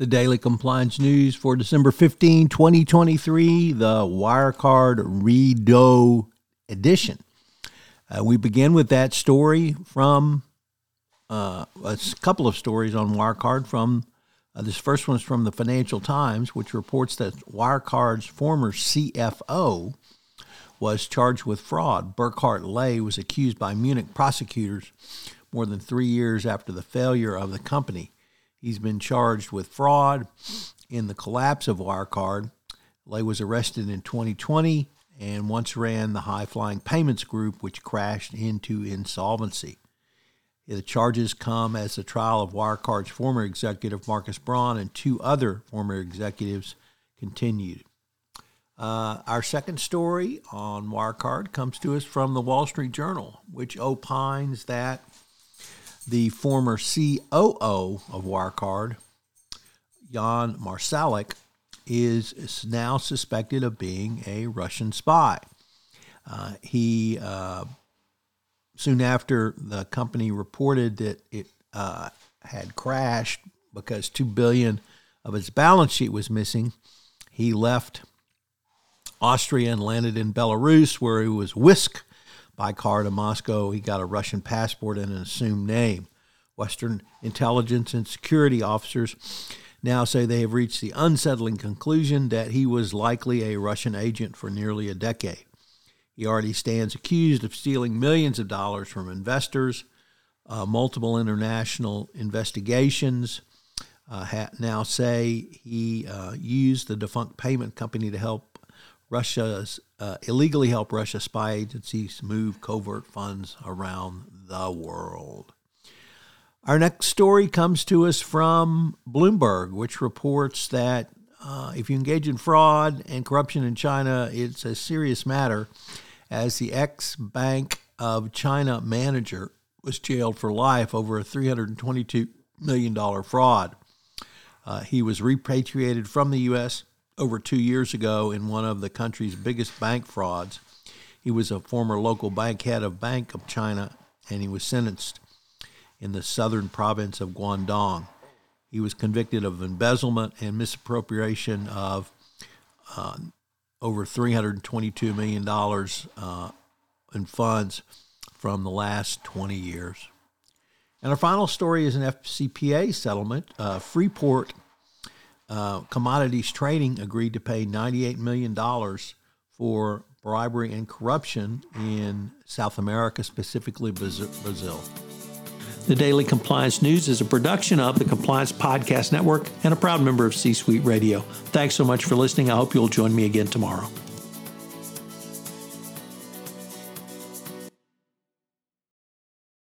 The Daily Compliance News for December 15, 2023, the Wirecard Redux edition. Uh, we begin with that story from uh, a couple of stories on Wirecard from uh, this first one is from the Financial Times, which reports that Wirecard's former CFO was charged with fraud. Burkhard Ley was accused by Munich prosecutors more than three years after the failure of the company. He's been charged with fraud in the collapse of Wirecard. Ley was arrested in 2020 and once ran the high flying payments group, which crashed into insolvency. The charges come as the trial of Wirecard's former executive Markus Braun and two other former executives continued. Uh, our second story on Wirecard comes to us from the Wall Street Journal, which opines that the former COO of Wirecard, Jan Marsalek, is now suspected of being a Russian spy. Uh, he, uh, soon after the company reported that it uh, had crashed because two billion of its balance sheet was missing, he left Austria and landed in Belarus, where he was whisked by car to Moscow. He got a Russian passport and an assumed name. Western intelligence and security officers now say they have reached the unsettling conclusion that he was likely a Russian agent for nearly a decade. He already stands accused of stealing millions of dollars from investors. Uh, multiple international investigations uh, now say he uh, used the defunct payment company to help Russia's uh, illegally help Russia spy agencies move covert funds around the world. Our next story comes to us from Bloomberg, which reports that uh, if you engage in fraud and corruption in China, it's a serious matter, as the ex Bank of China manager was jailed for life over a $322 million fraud. Uh, he was repatriated from the U.S over two years ago in one of the country's biggest bank frauds. He was a former local bank head of Bank of China, and he was sentenced in the southern province of Guangdong. He was convicted of embezzlement and misappropriation of uh, over $322 million uh, in funds from the last 20 years. And our final story is an FCPA settlement. Uh, Freepoint uh, commodities trading agreed to pay $98 million for bribery and corruption in South America, specifically Brazil. The Daily Compliance News is a production of the Compliance Podcast Network and a proud member of C Suite Radio. Thanks so much for listening. I hope you'll join me again tomorrow.